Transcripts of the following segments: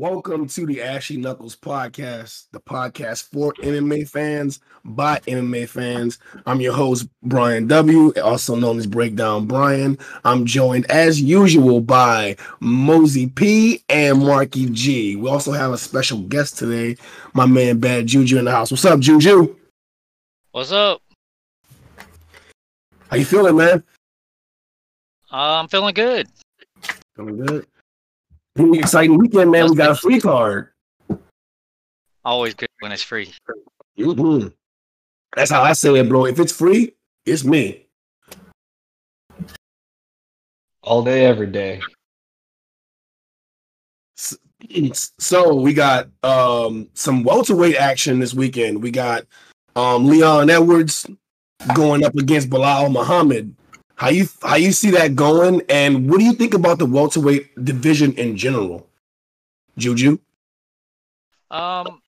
Welcome to the Ashy Knuckles podcast, the podcast for MMA fans by MMA fans. I'm your host, Brian W., also known as Breakdown Brian. I'm joined as usual by Mosey P and Marky G. We also have a special guest today, my man Bad Juju in the house. What's up, Juju? What's up? How you feeling, man? Uh, I'm feeling good. Feeling good. Pretty exciting weekend, man. We got a free card. Always good when it's free. Mm-hmm. That's how I say it, bro. If it's free, it's me. All day, every day. So we got um some welterweight action this weekend. We got um Leon Edwards going up against Belal Muhammad. How you how you see that going, and what do you think about the welterweight division in general, Juju? Um,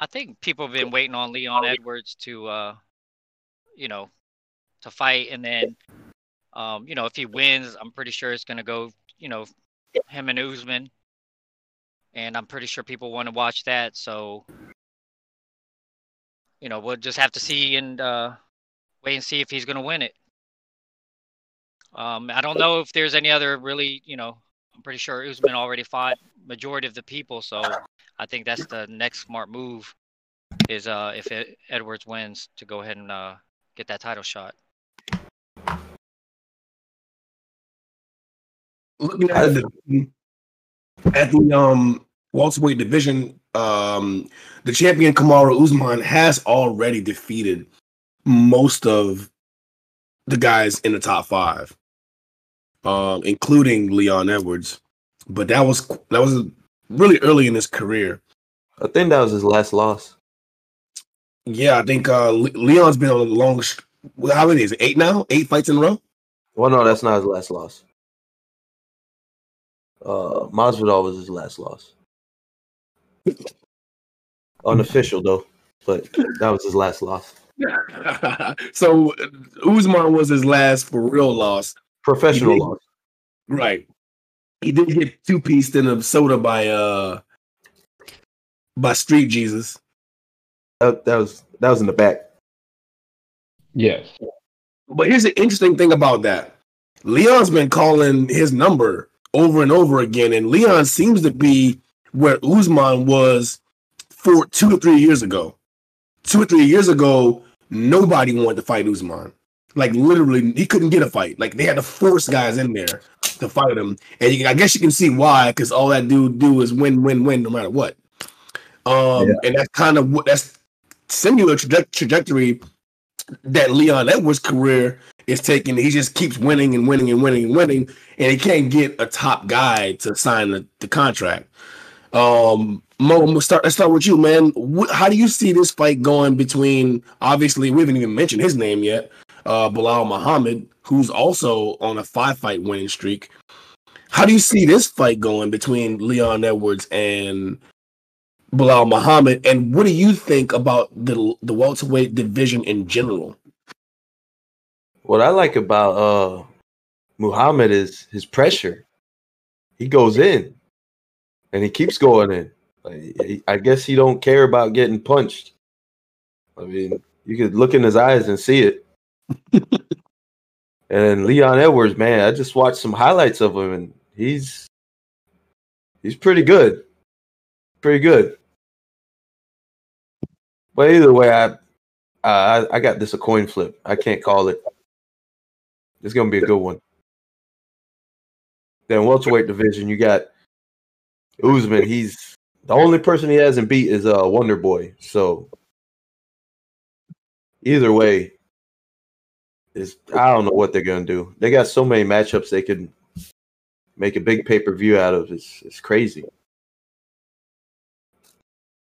I think people have been waiting on Leon Edwards to, uh, you know, to fight, and then, um, you know, if he wins, I'm pretty sure it's gonna go, you know, him and Usman, and I'm pretty sure people want to watch that. So, you know, we'll just have to see and uh, wait and see if he's gonna win it. Um, I don't know if there's any other really, you know, I'm pretty sure Usman already fought majority of the people, so I think that's the next smart move is uh if it, Edwards wins to go ahead and uh get that title shot. Looking at the at the um welterweight division, um the champion Kamaru Usman has already defeated most of the guys in the top five um, including Leon Edwards. But that was that was really early in his career. I think that was his last loss. Yeah, I think uh, Leon's been on the longest. How many is it? Eight now? Eight fights in a row? Well, no, that's not his last loss. Uh, Masvidal was his last loss. Unofficial though, but that was his last loss. so Usman was his last for real loss. Professional loss. Right. He did get two pieced in a soda by uh by Street Jesus. That, that was that was in the back. Yes. But here's the interesting thing about that. Leon's been calling his number over and over again, and Leon seems to be where Usman was for two or three years ago. Two or three years ago, nobody wanted to fight Usman. Like literally, he couldn't get a fight. Like they had to force guys in there to fight him, and you, I guess you can see why, because all that dude do is win, win, win, no matter what. Um, yeah. and that's kind of what that's similar traje- trajectory that Leon Edwards' career is taking. He just keeps winning and winning and winning and winning, and he can't get a top guy to sign the, the contract. Um, Mo, we'll start. Let's start with you, man. how do you see this fight going between? Obviously, we haven't even mentioned his name yet uh, Belal Muhammad, who's also on a five fight winning streak. How do you see this fight going between Leon Edwards and Belal Muhammad? And what do you think about the the welterweight division in general? What I like about uh Muhammad is his pressure. He goes in and he keeps going in. I guess he don't care about getting punched. I mean, you could look in his eyes and see it and Leon Edwards, man, I just watched some highlights of him, and he's he's pretty good, pretty good. But either way, I I I got this a coin flip. I can't call it. It's gonna be a good one. Then welterweight division, you got Usman. He's the only person he hasn't beat is uh Wonder Boy. So either way, is I don't know what they're gonna do. They got so many matchups they could make a big pay per view out of. It's it's crazy.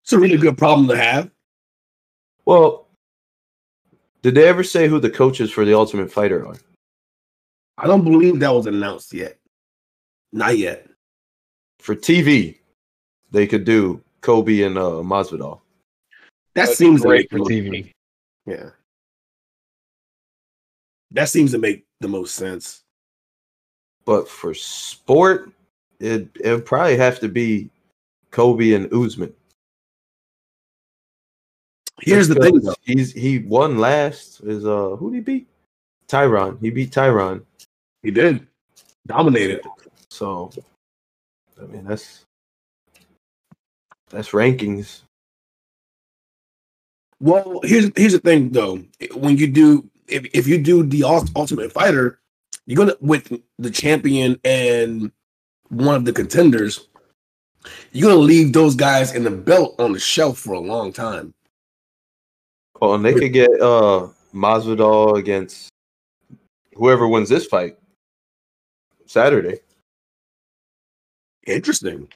It's a really good problem to have. Well, did they ever say who the coaches for the Ultimate Fighter are? I don't believe that was announced yet. Not yet. For TV, they could do Colby and uh, Masvidal. That That'd seems great for TV. Yeah. That seems to make the most sense. But for sport, it it probably have to be Colby and Usman. Here's the thing, though. He's he won last. Is uh who did he beat? Tyron. He beat Tyron. He did dominated. So, I mean that's that's rankings. Well, here's here's the thing though. When you do if, if you do the Ultimate Fighter, you're gonna with the champion and one of the contenders. You're gonna leave those guys in the belt on the shelf for a long time. Oh, and they could get uh Masvidal against whoever wins this fight Saturday. Interesting.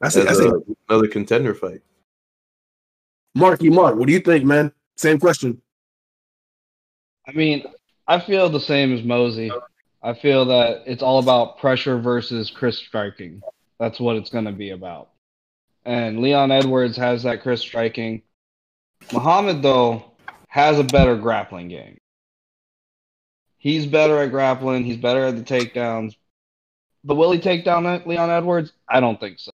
That's, a, that's a- another contender fight. Marky Mark. What do you think, man? Same question. I mean, I feel the same as Mosey. I feel that it's all about pressure versus Chris striking. That's what it's going to be about. And Leon Edwards has that Chris striking. Muhammad, though, has a better grappling game. He's better at grappling. He's better at the takedowns. But will he take down Leon Edwards? I don't think so.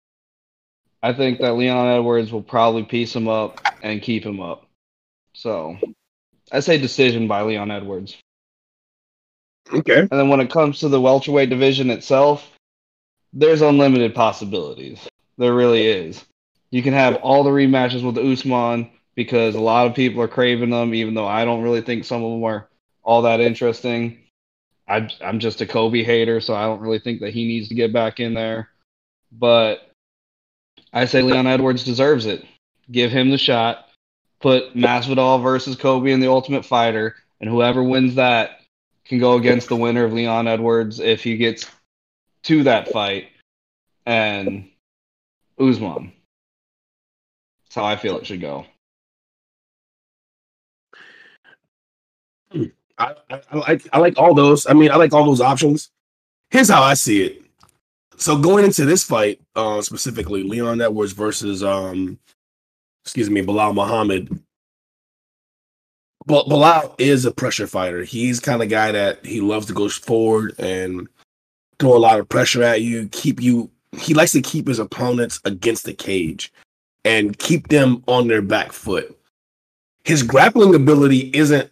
I think that Leon Edwards will probably piece him up and keep him up. So I say decision by Leon Edwards. Okay. And then when it comes to the welterweight division itself, there's unlimited possibilities. There really is. You can have all the rematches with Usman because a lot of people are craving them, even though I don't really think some of them are all that interesting. I, I'm just a Colby hater, so I don't really think that he needs to get back in there. But I say Leon Edwards deserves it. Give him the shot. Put Masvidal versus Colby in the Ultimate Fighter, and whoever wins that can go against the winner of Leon Edwards if he gets to that fight, and Usman. That's how I feel it should go. I, I, I like I like all those. I mean, I like all those options. Here's how I see it. So going into this fight, uh, specifically Leon Edwards versus um, excuse me, Belal Muhammad. But Belal is a pressure fighter. He's kind of guy that he loves to go forward and throw a lot of pressure at you, keep you. He likes to keep his opponents against the cage and keep them on their back foot. His grappling ability isn't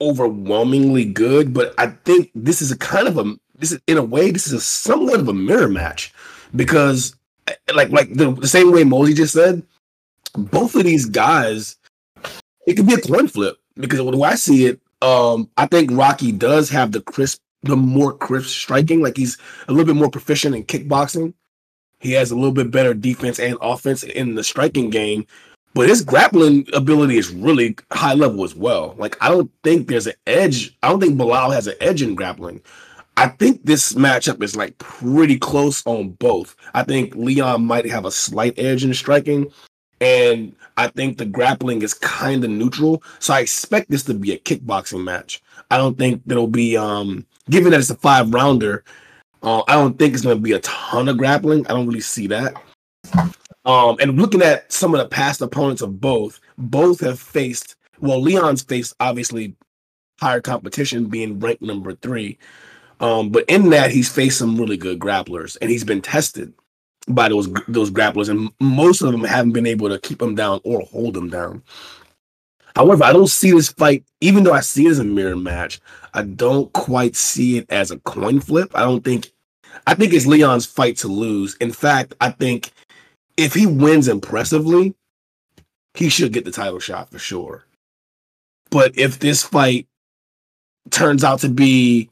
overwhelmingly good, but I think this is a kind of a this is in a way this is a somewhat of a mirror match because eh, like like the, the same way Mosey just said, both of these guys, it could be a coin flip because the way I see it, um, I think Rocky does have the crisp, the more crisp striking, like he's a little bit more proficient in kickboxing. He has a little bit better defense and offense in the striking game, but his grappling ability is really high level as well. Like I don't think there's an edge. I don't think Belal has an edge in grappling. I think this matchup is like pretty close on both. I think Leon might have a slight edge in striking, and I think the grappling is kind of neutral. So I expect this to be a kickboxing match. I don't think there'll be um given that it's a five rounder, uh, I don't think it's gonna be a ton of grappling. I don't really see that. Um, and looking at some of the past opponents of both, both have faced well, Leon's faced obviously higher competition being ranked number three. Um, but in that he's faced some really good grapplers and he's been tested by those those grapplers, and most of them haven't been able to keep him down or hold him down. However, I don't see this fight, even though I see it as a mirror match, I don't quite see it as a coin flip. I don't think I think it's Leon's fight to lose. In fact, I think if he wins impressively, he should get the title shot for sure. But if this fight turns out to be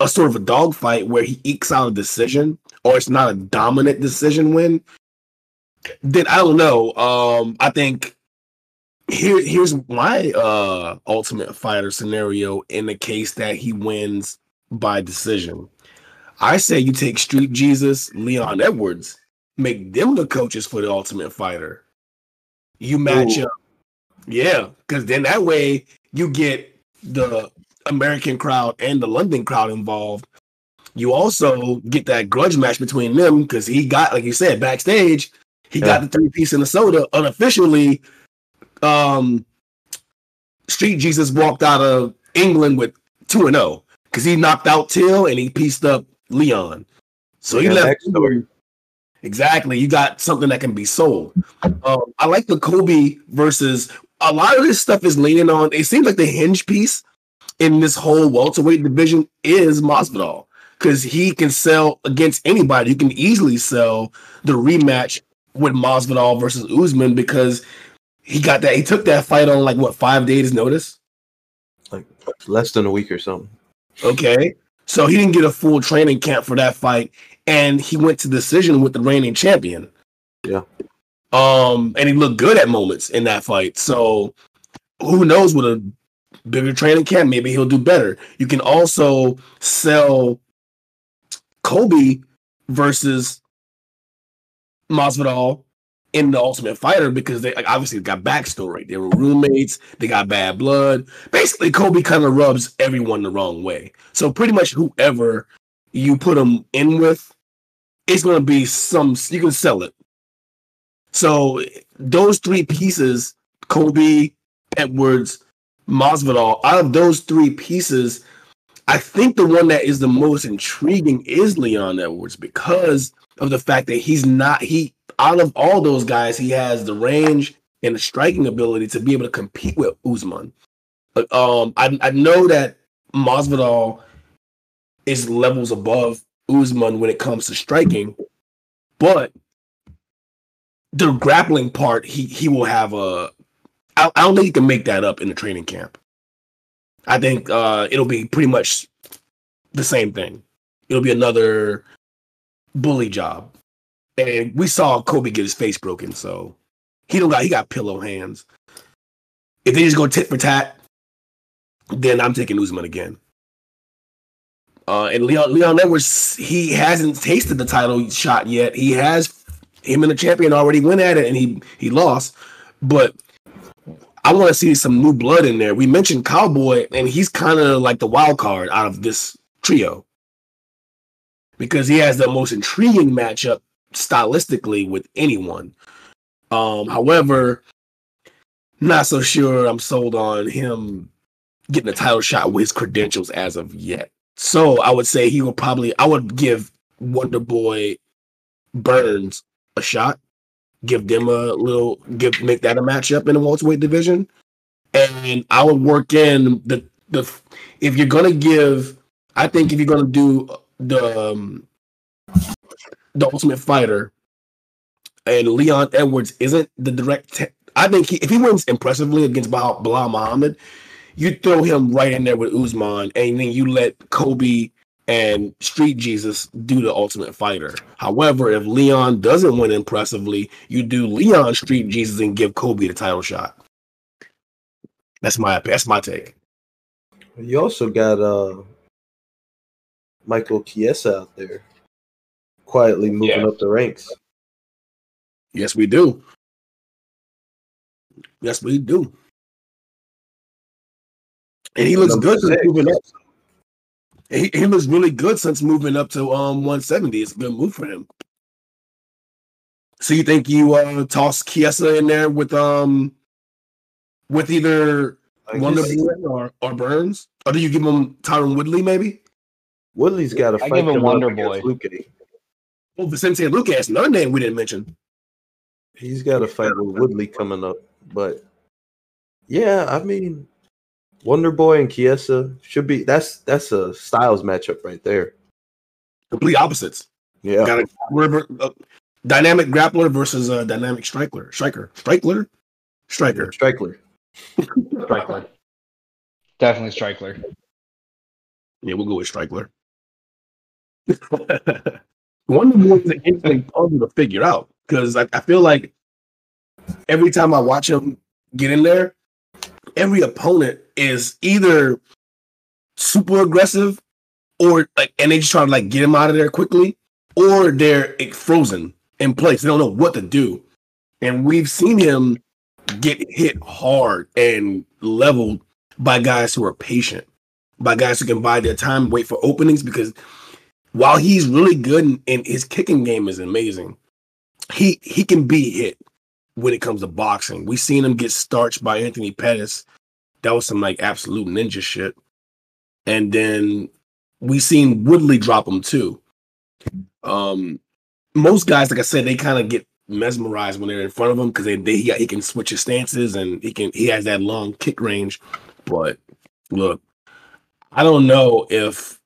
a sort of a dogfight where he ekes out a decision, or it's not a dominant decision win, then I don't know. Um, I think here here's my uh ultimate fighter scenario in the case that he wins by decision. I say you take Street Jesus, Leon Edwards, make them the coaches for the ultimate fighter. You match Ooh. up. Yeah, because then that way you get the American crowd and the London crowd involved. You also get that grudge match between them because he got, like you said, backstage, he got the three piece in the soda unofficially. Um, Street Jesus walked out of England with two and zero because he knocked out Till and he pieced up Leon. So he Yeah, left. Exactly. You got something that can be sold. Um, I like the Colby versus a lot of this stuff is leaning on. It seems like the hinge piece in this whole welterweight division is Masvidal because he can sell against anybody. You can easily sell the rematch with Masvidal versus Usman because he got that. He took that fight on like what five days notice. Like less than a week or something. Okay, so he didn't get a full training camp for that fight, and he went to decision with the reigning champion. Yeah. Um, and he looked good at moments in that fight. So who knows with a bigger training camp, maybe he'll do better. You can also sell Colby versus Masvidal in the Ultimate Fighter because they like obviously got backstory. They were roommates. They got bad blood. Basically, Colby kind of rubs everyone the wrong way. So pretty much whoever you put him in with, it's going to be some. You can sell it. So those three pieces, Colby, Edwards, Masvidal, out of those three pieces, I think the one that is the most intriguing is Leon Edwards because of the fact that he's not he out of all those guys, he has the range and the striking ability to be able to compete with Usman. But, um, I, I know that Masvidal is levels above Usman when it comes to striking, but the grappling part, he he will have a. I, I don't think he can make that up in the training camp. I think uh, it'll be pretty much the same thing. It'll be another bully job. And we saw Colby get his face broken, so he don't got he got pillow hands. If they just go tit for tat, then I'm taking Usman again. Uh, and Leon Leon Edwards, he hasn't tasted the title shot yet. He has him and the champion already went at it, and he he lost. But I want to see some new blood in there. We mentioned Cowboy, and he's kind of like the wild card out of this trio because he has the most intriguing matchup stylistically with anyone. Um, however, not so sure I'm sold on him getting a title shot with his credentials as of yet. So I would say he will probably I would give Wonder Boy Burns a shot, give them a little give make that a matchup in the welterweight division. And I would work in the the if you're gonna give I think if you're gonna do the um, the Ultimate Fighter, and Leon Edwards isn't the direct. Te- I think he, if he wins impressively against Belal, Muhammad, you throw him right in there with Usman, and then you let Colby and Street Jesus do the Ultimate Fighter. However, if Leon doesn't win impressively, you do Leon Street Jesus and give Colby the title shot. That's my that's my take. You also got uh Michael Chiesa out there quietly moving Yeah. up the ranks. Yes, we do. Yes, we do. And he looks Number good six. moving up. He, he looks really good since moving up to um 170. It's a good move for him. So you think you uh toss Chiesa in there with um with either I Wonder Boy or, or Burns? Or do you give him Tyron Woodley maybe? Woodley's got a I fight give him coming Wonder up against Boy. Luque. Oh, Vicente Luque, another name we didn't mention. He's got a fight with Woodley coming up, but yeah, I mean, Wonder Boy and Chiesa should be that's that's a styles matchup right there. Complete opposites. Yeah, Got a river, uh, dynamic grappler versus a dynamic striker. Striker. Striker? Striker. Strickler. Strickler. Definitely Striker. Yeah, we'll go with Strikler. Wonder Boy is an interesting puzzle to figure out because I, I feel like every time I watch him get in there, every opponent is either super aggressive or like, and they just try to like get him out of there quickly, or they're frozen in place. They don't know what to do. And we've seen him get hit hard and leveled by guys who are patient by guys who can buy their time, wait for openings. Because while he's really good and, and his kicking game is amazing, he he can be hit when it comes to boxing. We've seen him get starched by Anthony Pettis. That was some like absolute ninja shit. And then we seen Woodley drop him too. Um, most guys, like I said, they kind of get mesmerized when they're in front of him because they, they he, he can switch his stances and he can he has that long kick range. But look, I don't know if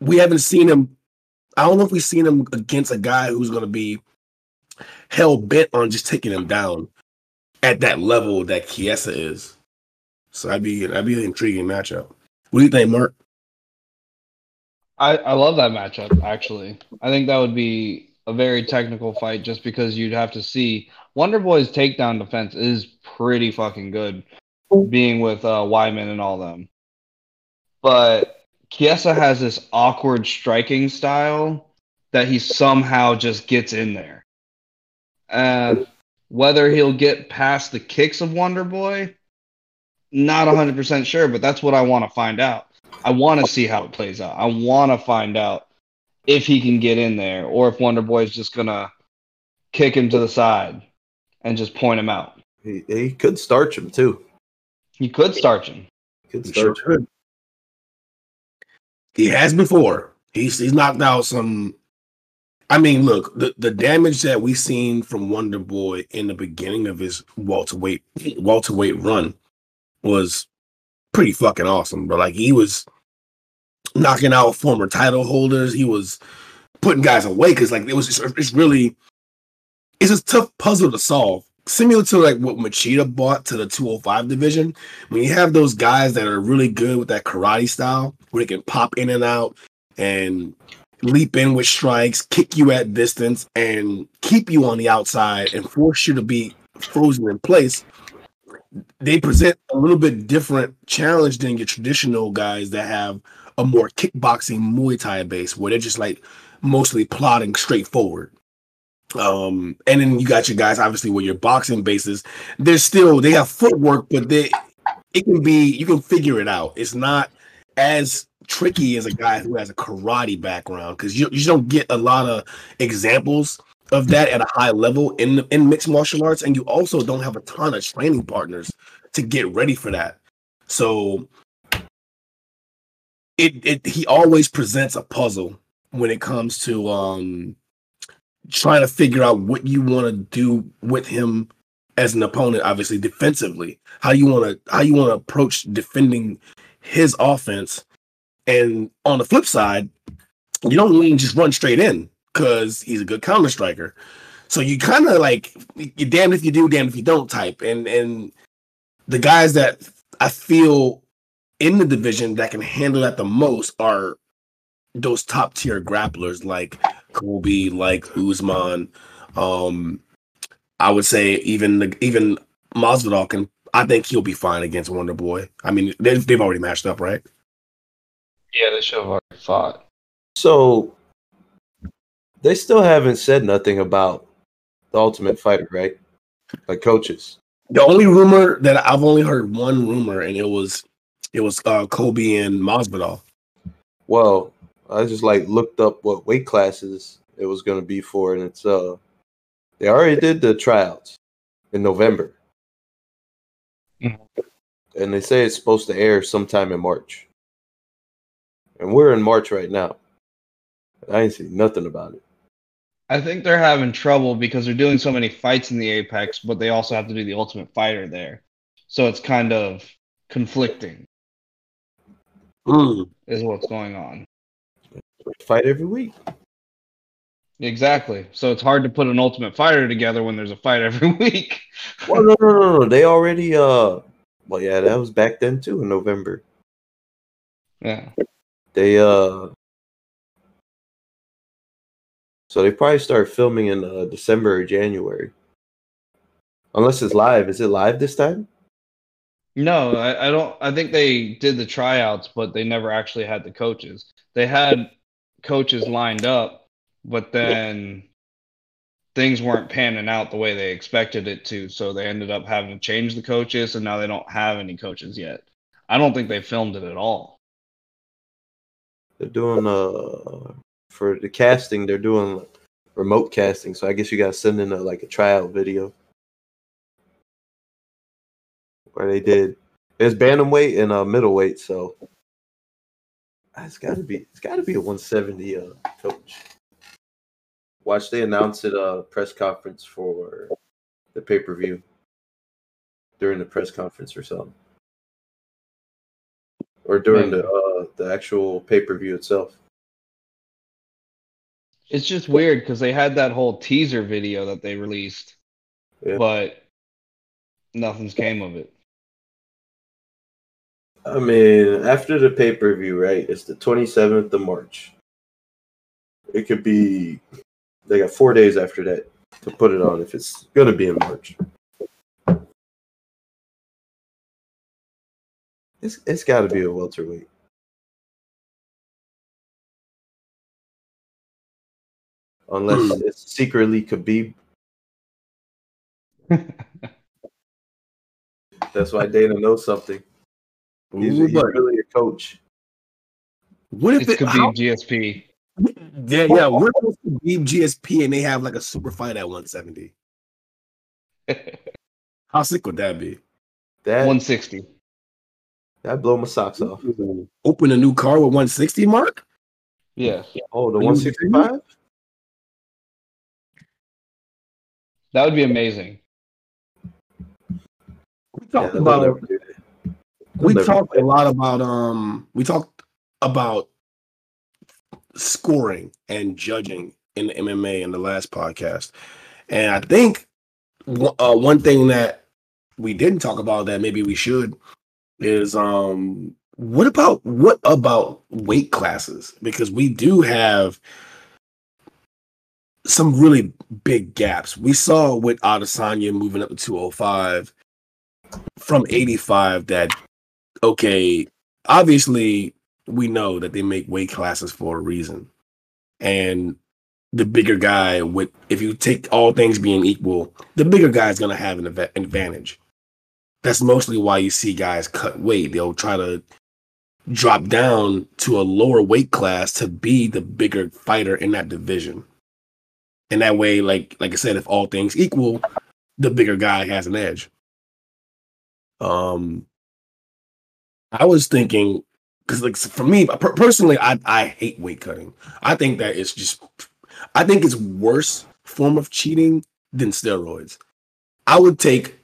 we haven't seen him. I don't know if we've seen him against a guy who's going to be hell bent on just taking him down at that level that Chiesa is. So that'd be that'd be an intriguing matchup. What do you think, Mark? I, I love that matchup, actually. I think that would be a very technical fight just because you'd have to see Wonder Boy's takedown defense is pretty fucking good, being with uh, Weidman and all them. But Chiesa has this awkward striking style that he somehow just gets in there. Uh, whether he'll get past the kicks of Wonder Boy, not 100% sure, but that's what I want to find out. I want to see how it plays out. I want to find out if he can get in there or if Wonder Boy is just going to kick him to the side and just point him out. He, he could starch him too. He could starch him. He could He sure starch him. could. He has before. He's he's knocked out some. I mean, look, the, the damage that we seen from Wonder Boy in the beginning of his welterweight welterweight run was pretty fucking awesome. But like he was knocking out former title holders. He was putting guys away because like it was just, it's really it's a tough puzzle to solve. Similar to like what Machida bought to the 205 division. When you have those guys that are really good with that karate style, where they can pop in and out and leap in with strikes, kick you at distance, and keep you on the outside and force you to be frozen in place. They present a little bit different challenge than your traditional guys that have a more kickboxing Muay Thai base, where they're just like mostly plotting straight forward. Um, and then you got your guys obviously with your boxing bases. They're still they have footwork, but they it can be you can figure it out. It's not as tricky as a guy who has a karate background because you, you don't get a lot of examples of that at a high level in in mixed martial arts, and you also don't have a ton of training partners to get ready for that. So it it he always presents a puzzle when it comes to um trying to figure out what you want to do with him as an opponent obviously defensively how you want to how you want to approach defending his offense and on the flip side you don't to just run straight in because he's a good counter striker so you kind of like you damned if you do damned if you don't type and and the guys that i feel in the division that can handle that the most are those top tier grapplers like Colby, like Usman. Um, I would say even the even Masvidal can. I think he'll be fine against Wonder Boy. I mean, they've they've already matched up, right? Yeah, they should have already fought. So they still haven't said nothing about the Ultimate Fighter, right? Like coaches. The only rumor that I've only heard one rumor, and it was it was uh, Colby and Masvidal. Well, I just like looked up what weight classes it was going to be for, and it's uh, they already did the tryouts in November, Mhm. and they say it's supposed to air sometime in March, and we're in March right now. I ain't seen nothing about it. I think they're having trouble because they're doing so many fights in the Apex, but they also have to do the Ultimate Fighter there. So it's kind of conflicting, Mm. is what's going on. Fight every week. Exactly. So it's hard to put an Ultimate Fighter together when there's a fight every week. Well, no, no, no, no. They already uh, well, yeah, that was back then too in November. yeah. They uh, so they probably start filming in uh, December or January, unless it's live. Is it live this time? No, I, I don't. I think they did the tryouts, but they never actually had the coaches. They had coaches lined up, but then things weren't panning out the way they expected it to. So they ended up having to change the coaches, and now they don't have any coaches yet. I don't think they filmed it at all. They're doing uh for the casting. They're doing remote casting. So I guess you guys send in a like a tryout video where they did. It's bantamweight and uh middleweight. So it's got to be it's got to be a 170 uh coach. Watch they announce it a press conference for the pay per view during the press conference or something, or during the uh, the actual pay per view itself. It's just weird because they had that whole teaser video that they released, Yeah. but nothing's came of it. I mean, after the pay per view, right? It's the 27th of March. It could be, they got four days after that to put it on if it's going to be in March. It's, it's got to be a welterweight. Unless hmm. it's secretly Khabib. That's why Dana knows something. He's, Ooh, he's really a coach. what if It's it, Khabib how, GSP. yeah, yeah, what if it's Khabib GSP and they have like a super fight at 170? How sick would that be? That 160. that blow my socks off. Open a new car with 160 mark? Yeah, Oh, the 165? That would be amazing. We talked they'll about never we talked play. a lot about um we talked about scoring and judging in the MMA in the last podcast. And I think one- uh, one thing that we didn't talk about that maybe we should is um what about what about weight classes because we do have some really big gaps. We saw with Adesanya moving up to 205 from 85 that okay, obviously we know that they make weight classes for a reason. And the bigger guy with if you take all things being equal, the bigger guy is going to have an adva- an advantage. That's mostly why you see guys cut weight. They'll try to drop down to a lower weight class to be the bigger fighter in that division. And that way like like I said if all things equal, the bigger guy has an edge. Um I was thinking because like for me personally, I I hate weight cutting. I think that it's just I think it's worse form of cheating than steroids. I would take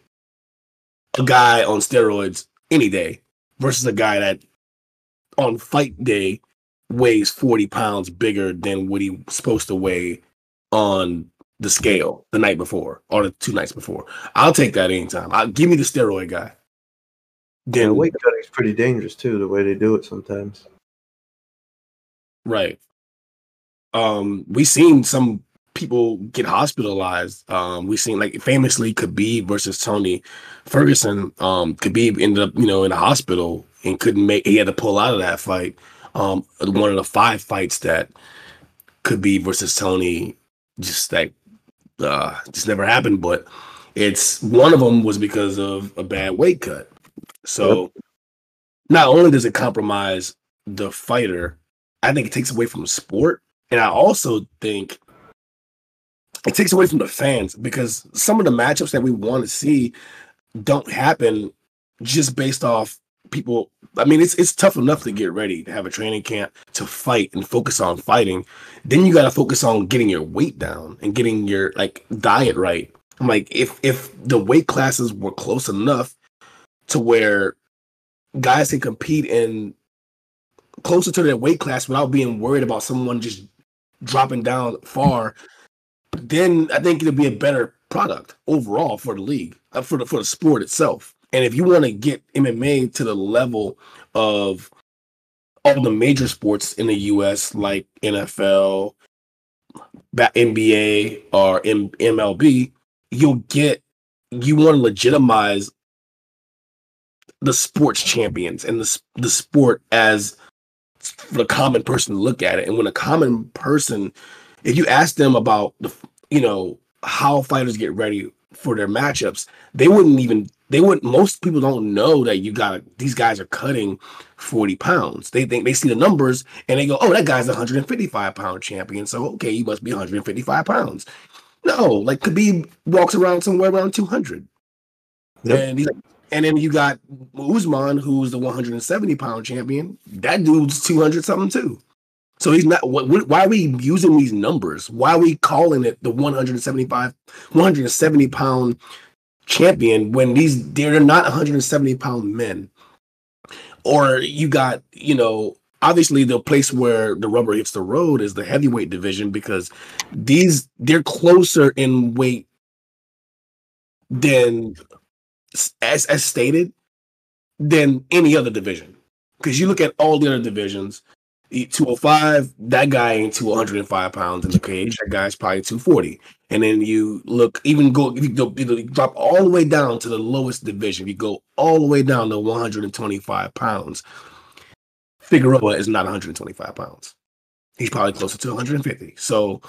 a guy on steroids any day versus a guy that on fight day weighs 40 pounds bigger than what he's supposed to weigh on the scale the night before or the two nights before. I'll take that anytime. I'll give me the steroid guy. Yeah, Then weight cutting is pretty dangerous too, the way they do it sometimes. Right. Um, we seen some people get hospitalized. Um, we seen like famously Khabib versus Tony Ferguson. Um, Khabib ended up, you know, in the hospital and couldn't make. He had to pull out of that fight. Um, one of the five fights that Khabib versus Tony just like uh, just never happened. But it's one of them was because of a bad weight cut. So not only does it compromise the fighter, I think it takes away from the sport. And I also think it takes away from the fans because some of the matchups that we want to see don't happen just based off people. I mean, it's it's tough enough to get ready to have a training camp to fight and focus on fighting. Then you got to focus on getting your weight down and getting your like diet right. I'm like, if if the weight classes were close enough to where guys can compete in closer to their weight class without being worried about someone just dropping down far, then I think it'll be a better product overall for the league, uh, for the for the sport itself. And if you want to get MMA to the level of all the major sports in the U.S., like NFL, NBA, or M- MLB, you'll get you want to legitimize the sports champions and the the sport as for the common person to look at it. And when a common person, if you ask them about the, you know, how fighters get ready for their matchups, they wouldn't even, they wouldn't, most people don't know that you got, these guys are cutting 40 pounds. They think they see the numbers and they go, oh, that guy's a 155 pound champion. So, okay, he must be 155 pounds. No, like Khabib walks around somewhere around 200. Yep. And he's and then you got Usman, who's the 170 pound champion. That dude's 200 something too. So he's not. wh- wh- Why are we using these numbers? Why are we calling it the 175, 170 pound champion when these they're not 170 pound men? Or you got, you know, obviously the place where the rubber hits the road is the heavyweight division because these they're closer in weight than as as stated than any other division. Because you look at all the other divisions, 205, that guy ain't 205 pounds in the cage. That guy's probably 240. And then you look, even go, you, go, you drop all the way down to the lowest division. You go all the way down to 125 pounds. Figueroa is not 125 pounds. He's probably closer to 150. So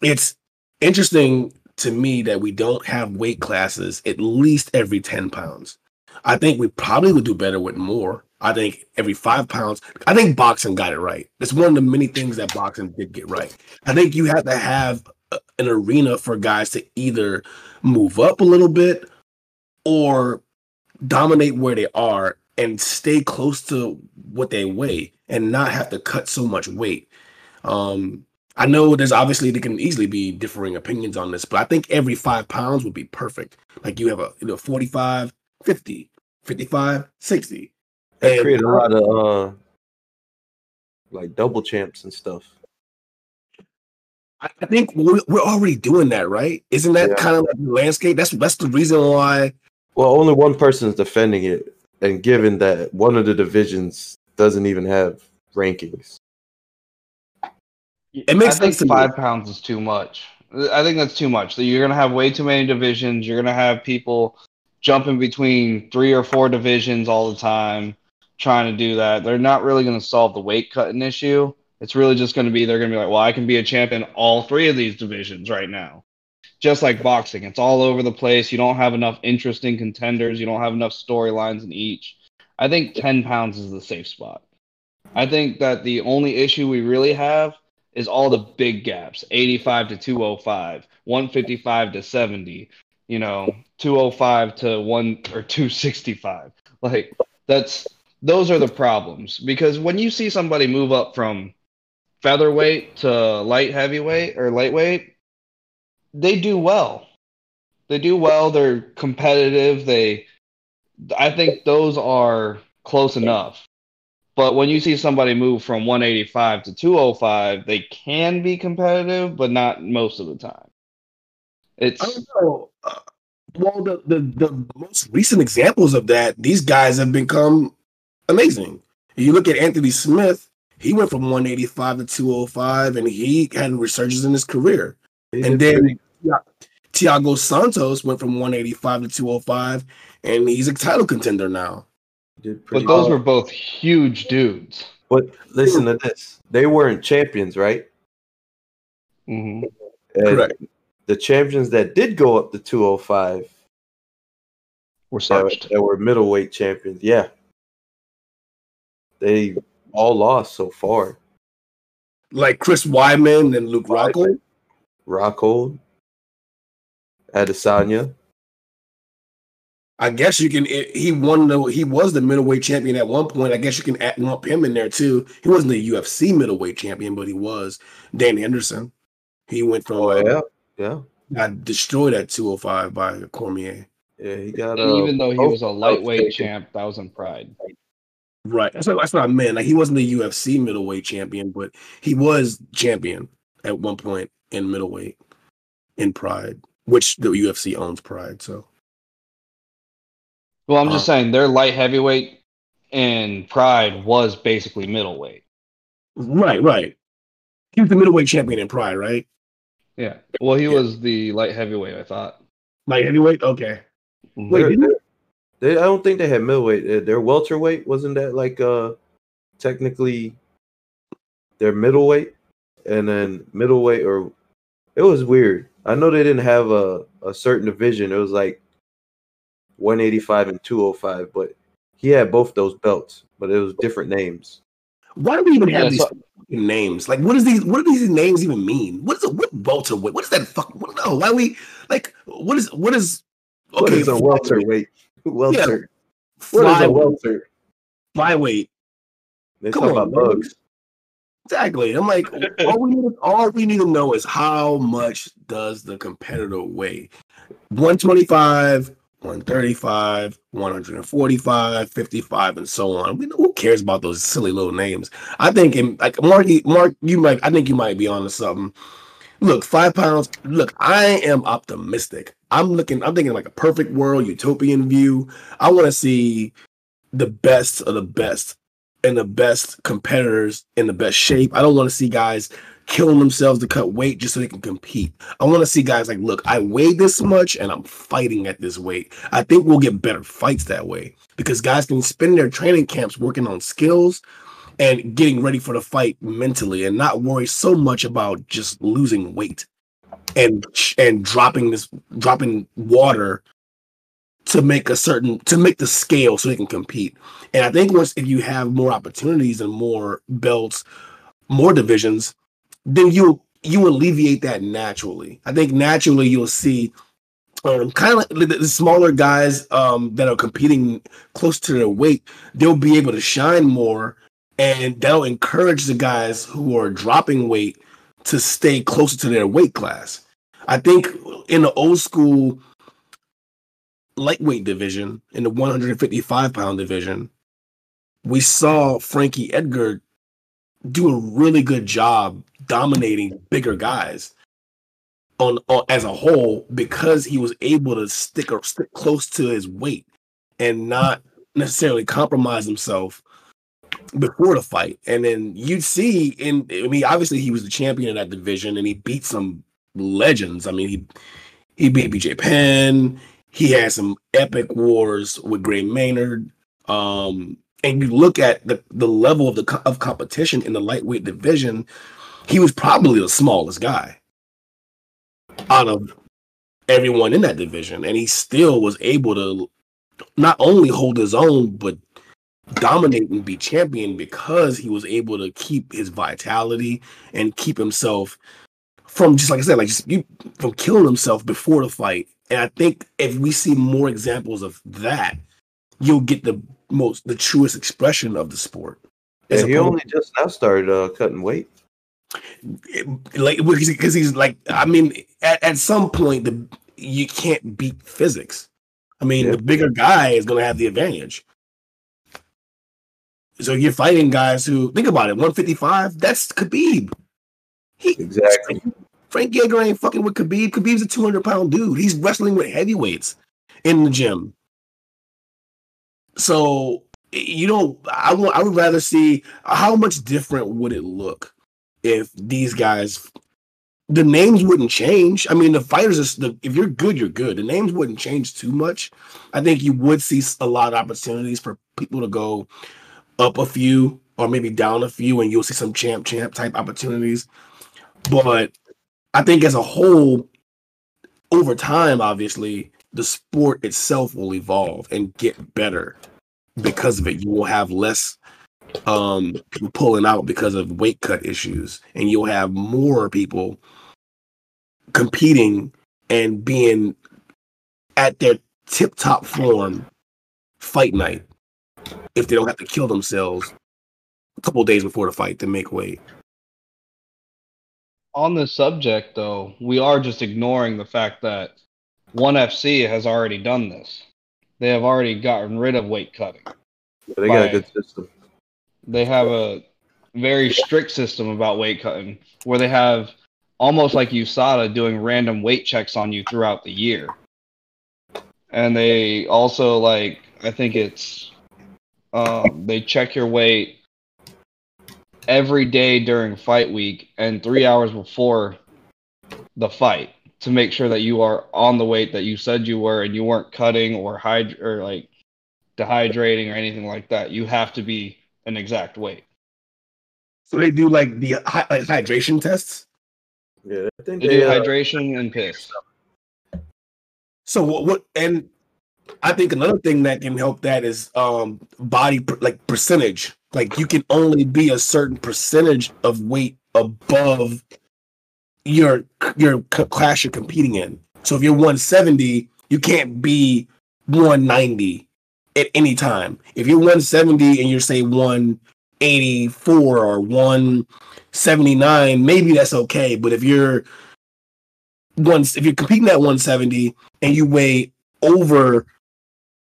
it's interesting to me that we don't have weight classes at least every 10 pounds. I think we probably would do better with more. I think every five pounds. I think boxing got it right. It's one of the many things that boxing did get right. I think you have to have an arena for guys to either move up a little bit or dominate where they are and stay close to what they weigh and not have to cut so much weight. Um, I know there's obviously there can easily be differing opinions on this, but I think every five pounds would be perfect. Like you have a you know 45, 50, 55, 60. They And- create a lot of uh like double champs and stuff. I I think we're, we're already doing that, right? Isn't that Yeah. kind of like the landscape? That's that's the reason why. Well, only one person is defending it, and given that one of the divisions doesn't even have rankings. It makes I think sense to me. five pounds is too much. I think that's too much. So you're gonna have way too many divisions. You're gonna have people jumping between three or four divisions all the time, trying to do that. They're not really gonna solve the weight cutting issue. It's really just gonna be they're gonna be like, well, I can be a champion all three of these divisions right now. Just like boxing, it's all over the place. You don't have enough interesting contenders. You don't have enough storylines in each. I think 10 pounds is the safe spot. I think that the only issue we really have is all the big gaps 85 to 205 155 to 70 you know 205 to 1 or 265 like that's those are the problems. Because when you see somebody move up from featherweight to light heavyweight or lightweight they do well. They do well. They're competitive. They i think those are close enough. But when you see somebody move from 185 to 205, they can be competitive, but not most of the time. I It's don't know. Well, the, the the most recent examples of that, these guys have become amazing. You look at Anthony Smith; he went from 185 to 205, and he had a resurgence in his career. He And then pretty- yeah, Thiago Santos went from 185 to 205, and he's a title contender now. but those well. were both huge dudes. But listen to this: they weren't champions, right? Mhm. Correct. The champions that did go up to 205 Were that, searched. that were middleweight champions, yeah, they all lost so far. Like Chris Weidman and Luke Rocco. Rockhold, Adesanya, I guess you can. He won the. He was the middleweight champion at one point. I guess you can add, lump him in there too. He wasn't the UFC middleweight champion, but he was. Dan Henderson. He went from. Oh yeah, yeah, got destroyed at 205 by Cormier. yeah. He got. And uh, even though he both was a lightweight taken. champ, that was in pride. Right. That's what, that's what I meant. Like he wasn't the UFC middleweight champion, but he was champion at one point in middleweight in Pride, which the UFC owns Pride. So Well, I'm just Uh. saying their light heavyweight in pride was basically middleweight. right, right. He was the middleweight champion in Pride, right? Yeah. Well, he Yeah. was the light heavyweight, I thought. Like heavyweight. Okay. Wait, They're- didn't he? They, I don't think they had middleweight. Uh, Their welterweight wasn't that like uh technically their middleweight, and then middleweight or it was weird. I know they didn't have a a certain division. It was like 185 and 205, but he had both those belts, but it was different names. Why do we even have Yeah, these so- fucking names? Like, what does these? What do these names even mean? What is a what welterweight? What is that fucking? What, no, why we like? What is what is? What is a welterweight? Welter. What is Fly, a welter? flyweight. They Come talk on, about man. bugs. Exactly. I'm like, all we need, all we need to know is how much does the competitor weigh? 125, 135, 145, 55, and so on. We, who cares about those silly little names? I think, in, like Marky, Mark, you might, I think you might be onto something. Look, five pounds. Look, I am optimistic. I'm looking. I'm thinking like a perfect world, utopian view. I want to see the best of the best and the best competitors in the best shape. I don't want to see guys killing themselves to cut weight just so they can compete. I want to see guys like, look, I weigh this much and I'm fighting at this weight. I think we'll get better fights that way because guys can spend their training camps working on skills and getting ready for the fight mentally and not worry so much about just losing weight and and dropping this dropping water to make a certain to make the scale so they can compete. And I think once if you have more opportunities and more belts, more divisions, then you you alleviate that naturally. I think naturally you'll see um, kind of like the, smaller guys um, that are competing close to their weight, they'll be able to shine more, and that'll encourage the guys who are dropping weight to stay closer to their weight class. I think in the old school lightweight division, in the 155 pound division, we saw Frankie Edgar do a really good job dominating bigger guys on, on as a whole because he was able to stick or stick close to his weight and not necessarily compromise himself before the fight. And then you'd see in I mean obviously he was the champion in that division and he beat some legends. I mean he he beat BJ Penn, he had some epic wars with Gray Maynard. Um and you look at the, the level of the of competition in the lightweight division, he was probably the smallest guy out of everyone in that division, and he still was able to not only hold his own but dominate and be champion because he was able to keep his vitality and keep himself from just like I said, like just you, from killing himself before the fight. And I think if we see more examples of that, you'll get the most the truest expression of the sport. Yeah, he only just now started uh, cutting weight. Like because he's like, I mean, at, at some point the you can't beat physics. I mean, yeah. the bigger guy is going to have the advantage. So you're fighting guys who think about it, 155. That's Khabib. He, exactly. Frank Edgar ain't fucking with Khabib. Khabib's a 200 pound dude. He's wrestling with heavyweights in the gym. So you know, I would I would rather see how much different would it look if these guys the names wouldn't change. I mean, the fighters the, if you're good, you're good. The names wouldn't change too much. I think you would see a lot of opportunities for people to go up a few or maybe down a few, and you'll see some champ champ type opportunities. But I think as a whole, over time, obviously, the sport itself will evolve and get better because of it. You will have less um pulling out because of weight cut issues, and you'll have more people competing and being at their tip top form fight night if they don't have to kill themselves a couple days before the fight to make weight. On this subject, though, we are just ignoring the fact that ONE FC has already done this. They have already gotten rid of weight cutting. They got a good system. They have a very strict system about weight cutting where they have almost like USADA doing random weight checks on you throughout the year. And they also like I think it's um, they check your weight every day during fight week and three hours before the fight to make sure that you are on the weight that you said you were and you weren't cutting or hyd- or like dehydrating or anything like that. You have to be an exact weight. So they do like the hy- like hydration tests. Yeah, I think they, they do uh, hydration and piss. So what, what? And I think another thing that can help that is um body like percentage. Like you can only be a certain percentage of weight above your your class you're competing in. So if you're 170, you can't be 190 at any time. If you're 170 and you're say 184 or 179, maybe that's okay. But if you're once if you're competing at 170 and you weigh over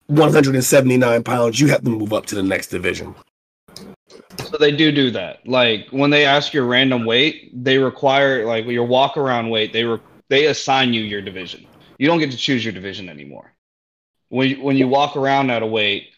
179 pounds, you have to move up to the next division. So they do do that. Like when they ask your random weight, they require like your walk around weight. They re- they assign you your division. You don't get to choose your division anymore. When you, when you walk around at a weight,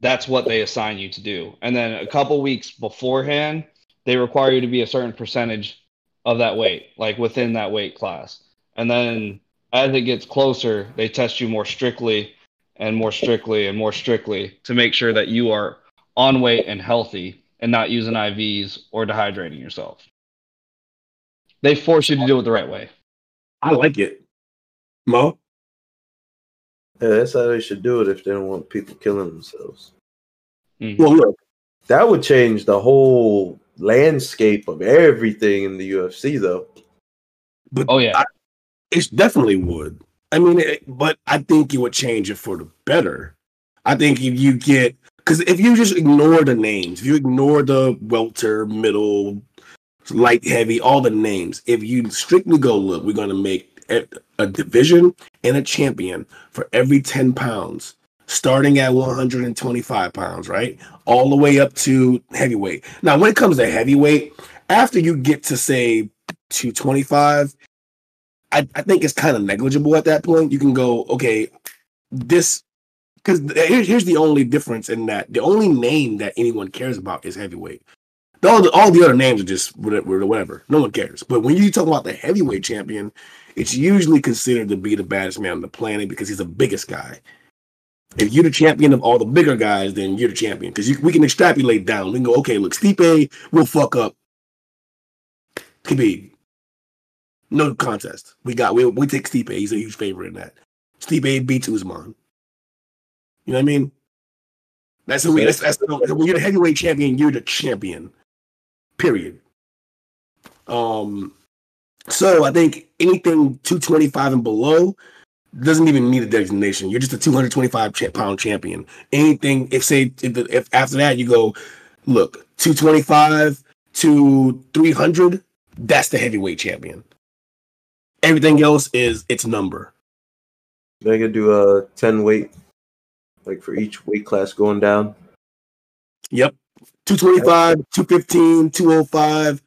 that's what they assign you to do. And then a couple weeks beforehand, they require you to be a certain percentage of that weight, like within that weight class. And then as it gets closer, they test you more strictly and more strictly and more strictly to make sure that you are on weight and healthy and not using IVs or dehydrating yourself. They force you to do it the right way. I like it. Mo? Yeah, that's how they should do it if they don't want people killing themselves. Mhm. Well, look, That would change the whole landscape of everything in the UFC, though. but Oh yeah. I- it definitely would. I mean, it, but I think it would change it for the better. I think if you get because if you just ignore the names, if you ignore the welter, middle, light, heavy, all the names, if you strictly go, look, we're going to make a, division and a champion for every 10 pounds, starting at 125 pounds, right? All the way up to heavyweight. Now, when it comes to heavyweight, after you get to say 225, I, I think it's kind of negligible at that point. You can go, okay, this because here's the only difference in that the only name that anyone cares about is heavyweight. All the, all the other names are just whatever, whatever. No one cares. But when you talk about the heavyweight champion, it's usually considered to be the baddest man on the planet because he's the biggest guy. If you're the champion of all the bigger guys, then you're the champion because we can extrapolate down. We can go, okay, look, Stipe will fuck up Khabib. No contest. We got we we take Stipe. He's a huge favorite in that. Stipe beats Usman. You know what I mean? That's who we. That's, that's when you're the heavyweight champion. You're the champion. Period. Um. So I think anything 225 and below doesn't even need a designation. You're just a 225 cha- pound champion. Anything if say if, if after that you go, look 225 to 300, that's the heavyweight champion. Everything else is its number. They could do a 10 weight, like for each weight class going down. Yep. 225, 215, 205,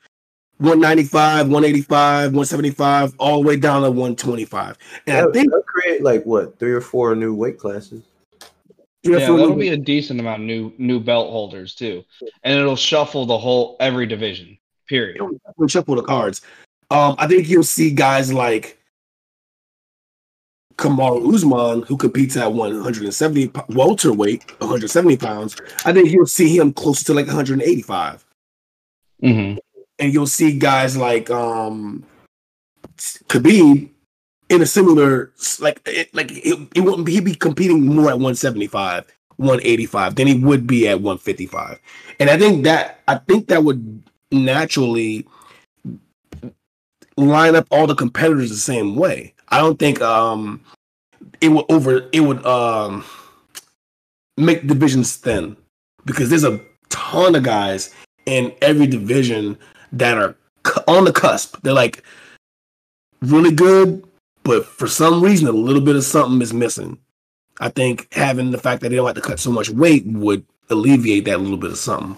195, 185, 175, all the way down to 125. And I That think would create like what three or four new weight classes. Yeah, for that'll me- be a decent amount of new new belt holders too, and it'll shuffle the whole every division. Period. we'll shuffle the cards. Um, I think you'll see guys like Kamaru Usman, who competes at 170 po- welterweight, 170 pounds. I think you'll see him closer to like 185. Mm-hmm. And you'll see guys like um Khabib in a similar like it, like it, it wouldn't he'd be competing more at 175 185 than he would be at 155 and i think that i think that would naturally line up all the competitors the same way. I don't think um it would over it would um make divisions thin because there's a ton of guys in every division that are on the cusp. They're like really good, but for some reason, a little bit of something is missing. I think having the fact that they don't have to cut so much weight would alleviate that little bit of something.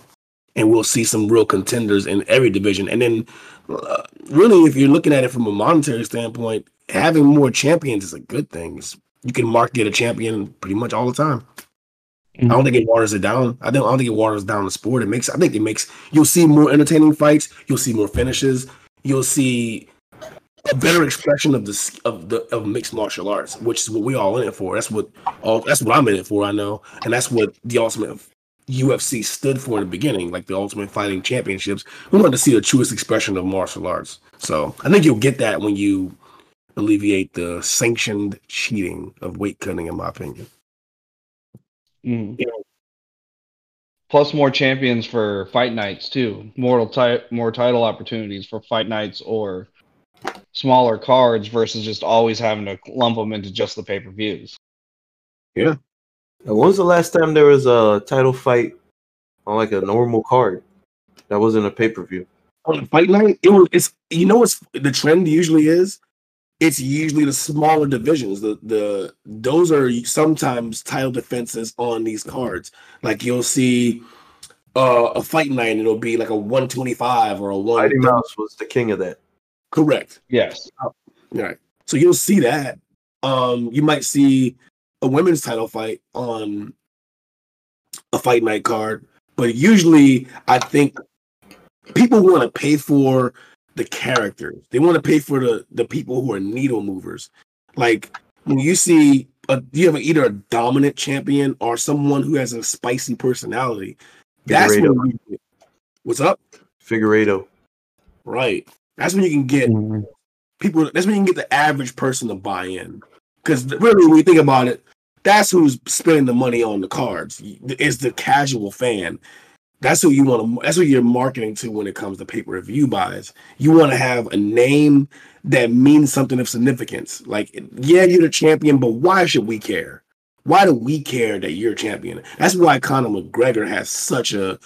And we'll see some real contenders in every division. And then, uh, really, if you're looking at it from a monetary standpoint, having more champions is a good thing. It's- you can market a champion pretty much all the time. I don't think mm-hmm. it waters it down. I don't, I don't think it waters down the sport. It makes. I think it makes. You'll see more entertaining fights. You'll see more finishes. You'll see a better expression of this of the of mixed martial arts, which is what we all in it for. That's what all. That's what I'm in it for. I know, and that's what the ultimate UFC stood for in the beginning, like the Ultimate Fighting Championships. We wanted to see the truest expression of martial arts. So I think you'll get that when you alleviate the sanctioned cheating of weight cutting, in my opinion. Mhm. You know, Plus more champions for fight nights too. More ti- more title opportunities for fight nights or smaller cards versus just always having to lump them into just the pay per views. Uh, When was the last time there was a title fight on like a normal card? That wasn't a pay per view. on a fight night, it was it's you know what's the trend usually is. It's usually the smaller divisions. The the those are sometimes title defenses on these cards. Like you'll see uh, a fight night, and it'll be like a one twenty five or a one. Mighty Mouse was the king of that. Correct. Yes. Right. So you'll see that. Um, you might see a women's title fight on a fight night card, but usually I think people want to pay for the characters. They want to pay for the the people who are needle movers. Like when you see a, you have either a dominant champion or someone who has a spicy personality. That's when Figueredo. you, what's up, Figueredo. right? That's when you can get Mm-hmm. people that's when you can get the average person to buy in because really when you think about it that's who's spending the money on the cards is the casual fan that's who you want to that's what you're marketing to when it comes to pay-per-view buys. You want to have a name that means something of significance. Like yeah you're the champion but why should we care? Why do we care that you're a champion? That's why conor mcgregor has such a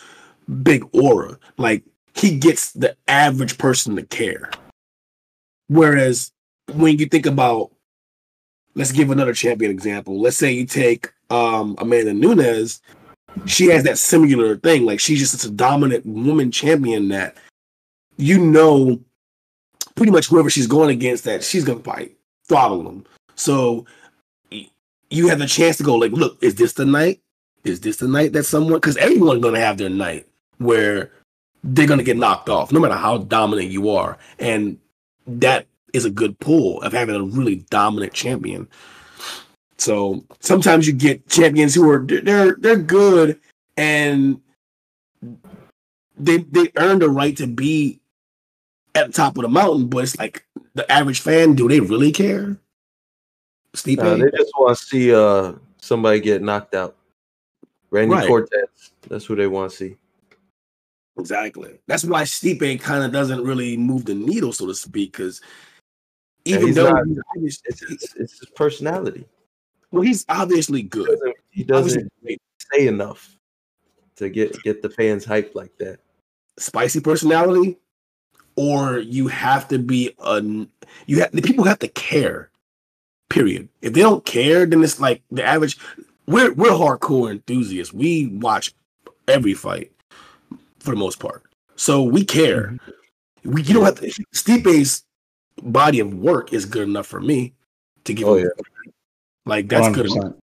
big aura. Like he gets the average person to care. Whereas when you think about, let's give another champion example. Let's say you take um, Amanda Nunes. She has that similar thing. Like she's just such a dominant woman champion that you know pretty much whoever she's going against that she's gonna fight, throttle them. So you have the chance to go like, look, is this the night? Is this the night that someone? Because everyone's gonna have their night where they're gonna get knocked off, no matter how dominant you are, and that is a good pull of having a really dominant champion. So sometimes you get champions who are they're they're good and they they earn the right to be at the top of the mountain, but it's like the average fan, do they really care? Uh, they just want to see uh, somebody get knocked out. Randy Right. Cortez. That's who they want to see. Exactly. That's why Stipe kind of doesn't really move the needle, so to speak, because even he's though not- It's, it's, it's his personality. Well, he's obviously He good. doesn't, he doesn't say enough to get get the fans hyped like that. spicy personality, or you have to be a you have the people have to care. Period. If they don't care, then it's like the average. We're we're hardcore enthusiasts. We watch every fight for the most part, so we care. Mm-hmm. We you don't have to. Stipe's body of work is good enough for me to give. Oh, him- like that's good enough 100%.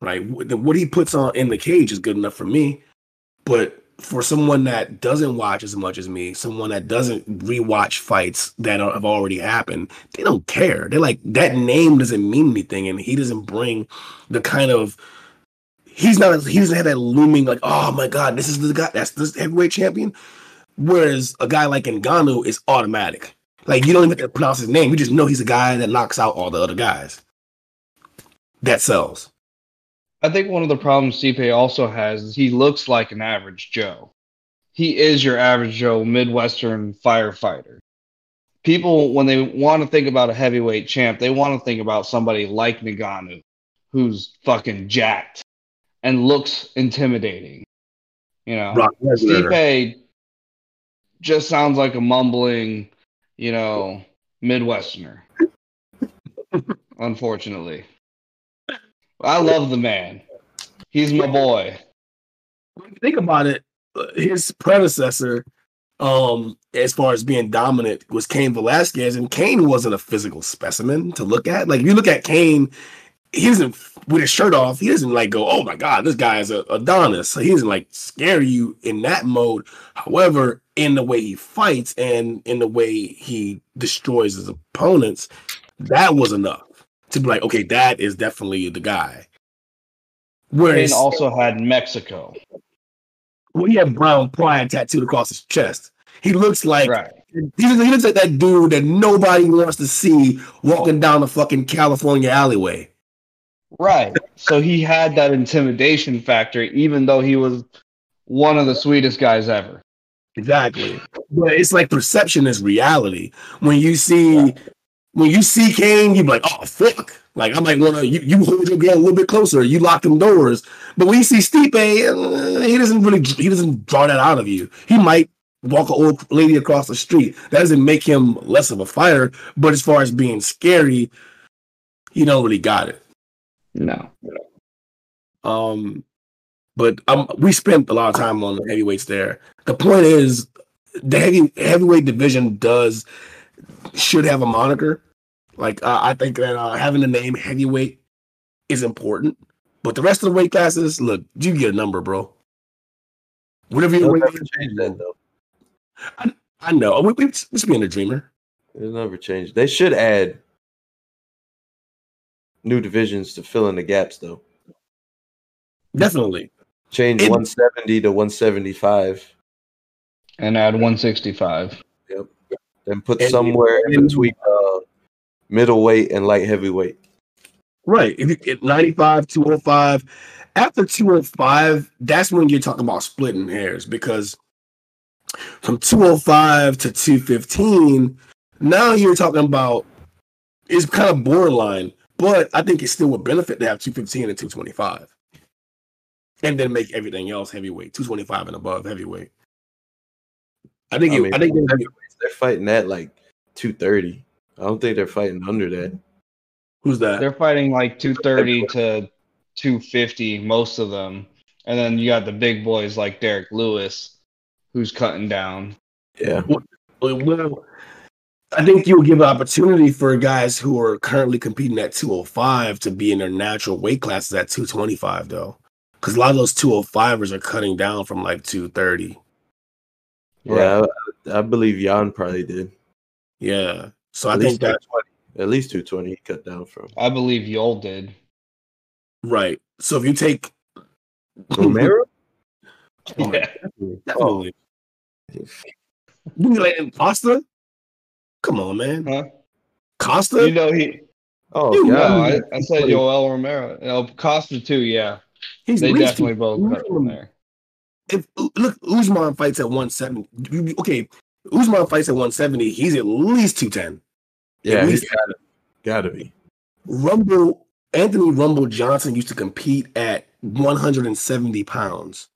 right? Wh- the- What he puts on in the cage is good enough for me, but for someone that doesn't watch as much as me, someone that doesn't rewatch fights that are, have already happened, they don't care. They're like that name doesn't mean anything, and he doesn't bring the kind of he's not he doesn't have that looming like oh my god this is the guy that's this heavyweight champion. Whereas a guy like Ngannou is automatic. Like you don't even have to pronounce his name. You just know he's a guy that knocks out all the other guys. That sells. I think one of the problems Stipe also has is he looks like an average Joe. He is your average Joe Midwestern firefighter. People, when they want to think about a heavyweight champ, they want to think about somebody like Ngannou, who's fucking jacked and looks intimidating. You know, Brock Stipe just sounds like a mumbling, you know, Midwesterner. Unfortunately. I love the man. He's my boy. think about it, his predecessor, um, as far as being dominant, was Cain Velasquez, and Cain wasn't a physical specimen to look at. Like if you look at Cain, he doesn't with his shirt off. He doesn't like go, "Oh my god, this guy is a Adonis." So he doesn't like scare you in that mode. However, in the way he fights and in the way he destroys his opponents, that was enough to be like, okay, that is definitely the guy. Whereas Cain also had Mexico. well, he had brown pride tattooed across his chest. He looks like Right. he, looks- he looks like that dude that nobody wants to see walking down the fucking California alleyway. Right. So he had that intimidation factor, even though he was one of the sweetest guys ever. Exactly. But it's like perception is reality. When you see when you see Cain, you be like, oh fuck. Like I might wanna you, you hold your girl a little bit closer, you lock them doors. But when you see Stipe, uh, he doesn't really he doesn't draw that out of you. He might walk an old lady across the street. That doesn't make him less of a fighter. But as far as being scary, he don't really got it. No. Um, but um, we spent a lot of time on the heavyweights there. The point is, the heavy heavyweight division does should have a moniker. Like uh, I think that uh, having the name heavyweight is important. But the rest of the weight classes, look, you get a number, bro. Whatever your They'll weight never change that though. I know. We, we, let's be a dreamer. It'll never change. They should add new divisions to fill in the gaps though. Definitely. Change It- 170 to 175. And add 165. Then put And- somewhere in between uh, middleweight and light heavyweight. Right. If you get 95, 205, after 205, that's when you're talking about splitting hairs because from 205 to 215, now you're talking about it's kind of borderline, but I think it still would benefit to have 215 and 225. And then make everything else heavyweight, 225 and above heavyweight. I think I it, mean, I think they're fighting at like 230. I don't think they're fighting under that. who's that? They're fighting like 230 to 250, most of them. And then you got the big boys like Derrick Lewis, who's cutting down. Yeah. Well, I think you'll give an opportunity for guys who are currently competing at 205 to be in their natural weight classes at 225, though. Because a lot of those 205ers are cutting down from like 230. Yeah, I, I believe Jan probably did. Yeah. So At I least think that, 220. At least 220 he cut down from. I believe Yoel did. right. So if you take Romero? Oh, Yeah. definitely. You mean like Costa? Come on, man. Huh? Costa? You know he. Oh, You No, God. I, I said Yoel Romero. No, Costa too. Yeah, He's they at definitely both cut from there. If look Usman fights at 170. Okay, Usman fights at 170. He's at least 210. Yeah, At he's gotta, gotta be. Rumble Anthony Rumble Johnson used to compete at 170 pounds.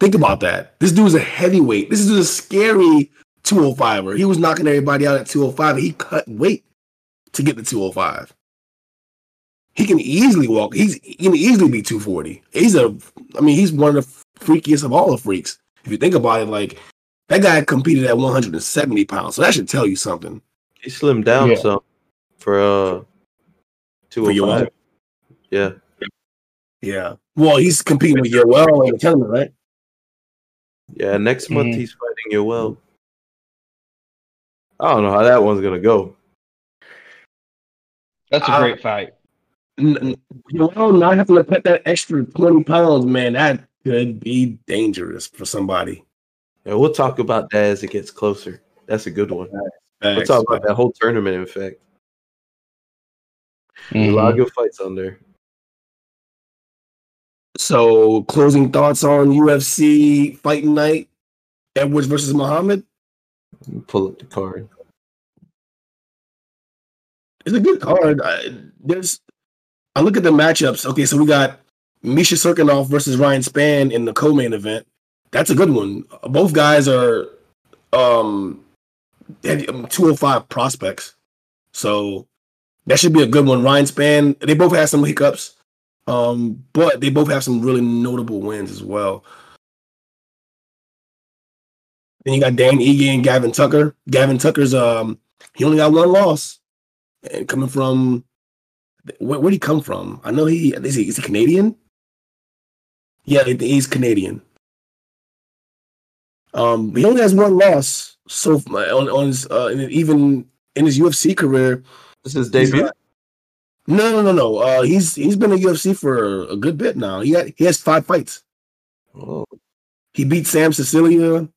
Think about that. This dude's a heavyweight. This is a scary 205er. He was knocking everybody out at 205. He cut weight to get to 205. He can easily walk. He's he can easily be 240. He's a I mean, he's one of the freakiest of all the freaks. If you think about it, like that guy competed at 170 pounds. So that should tell you something. He slimmed down Yeah. some for uh For your 205. Yeah. Yeah. Well, he's competing with Yoel in the tournament, right? Yeah, next month Mhm. he's fighting Yoel. I don't know how that one's gonna go. That's a Uh, great fight. N- n- Yoel not having to put that extra 20 pounds, man, that could be dangerous for somebody. And we'll talk about that as it gets closer. That's a good one. We'll talk about that whole tournament, in fact. A Mhm. lot of good fights on there. So, closing thoughts on UFC fighting night, Edwards versus Muhammad. Pull up the card. It's a good card. I, there's, I look at the matchups. Okay, so we got Misha Cirkunov versus Ryan Spann in the co-main event. That's a good one. Both guys are um, um, 205 prospects, so that should be a good one. Ryan Spann. They both have some hiccups, um, but they both have some really notable wins as well. Then you got Dan Ige and Gavin Tucker. Gavin Tucker's um he only got one loss, and coming from where would he come from? I know he is he is he Canadian? Yeah, he's Canadian. Um, he only has one loss so on on his uh, even in his UFC career. This is he's debut. not- No, no, no, no. Uh, he's he's been in UFC for a good bit now. He got he has five fights. Oh, He beat Sam Sicilia,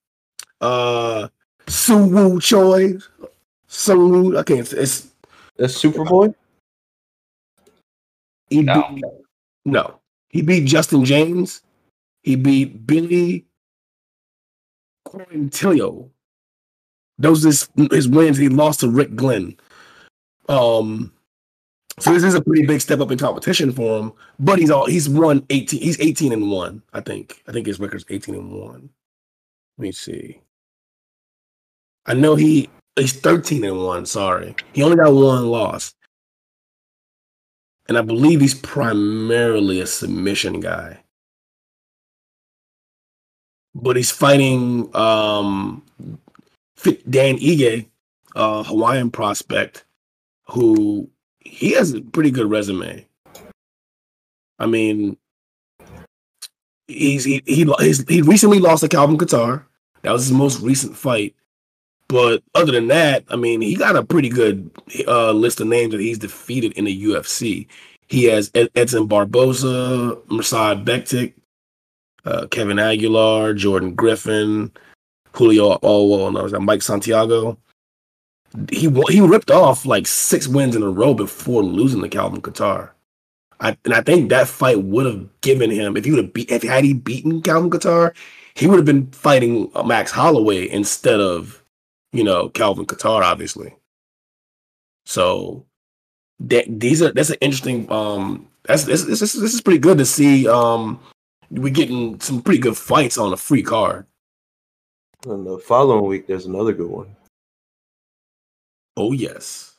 uh, Su Wu Choi, Sung Wu. Okay, it's, it's that's Superboy. he No. beat, no. He beat Justin Jaynes. He beat Billy Quarantillo. Those is his wins. He lost to Rick Glenn. Um, so this is a pretty big step up in competition for him. But he's all he's won eighteen. He's eighteen and one. I think. I think his record's eighteen and one. Let me see. I know he he's 13 and one. Sorry, he only got one loss, and I believe he's primarily a submission guy. But he's fighting um, Dan Ige, a Hawaiian prospect, who he has a pretty good resume. I mean, he's he he he's, he recently lost to Calvin Kattar. That was his most recent fight. But other than that, I mean, he got a pretty good uh, list of names that he's defeated in the UFC. He has Edson Barboza, Mirsad Bektic, uh, Kevin Aguilar, Jordan Griffin, Julio. Well, no, is that Mike Santiago? He he ripped off like six wins in a row before losing to Calvin Kattar. I, and I think that fight would have given him if he would have beat if had he beaten Calvin Kattar, he would have been fighting uh, Max Holloway instead of you know Calvin Kattar, obviously. So that these are that's an interesting um that's this this, this is pretty good to see um we getting some pretty good fights on a free card. And the following week, there's another good one. Oh yes.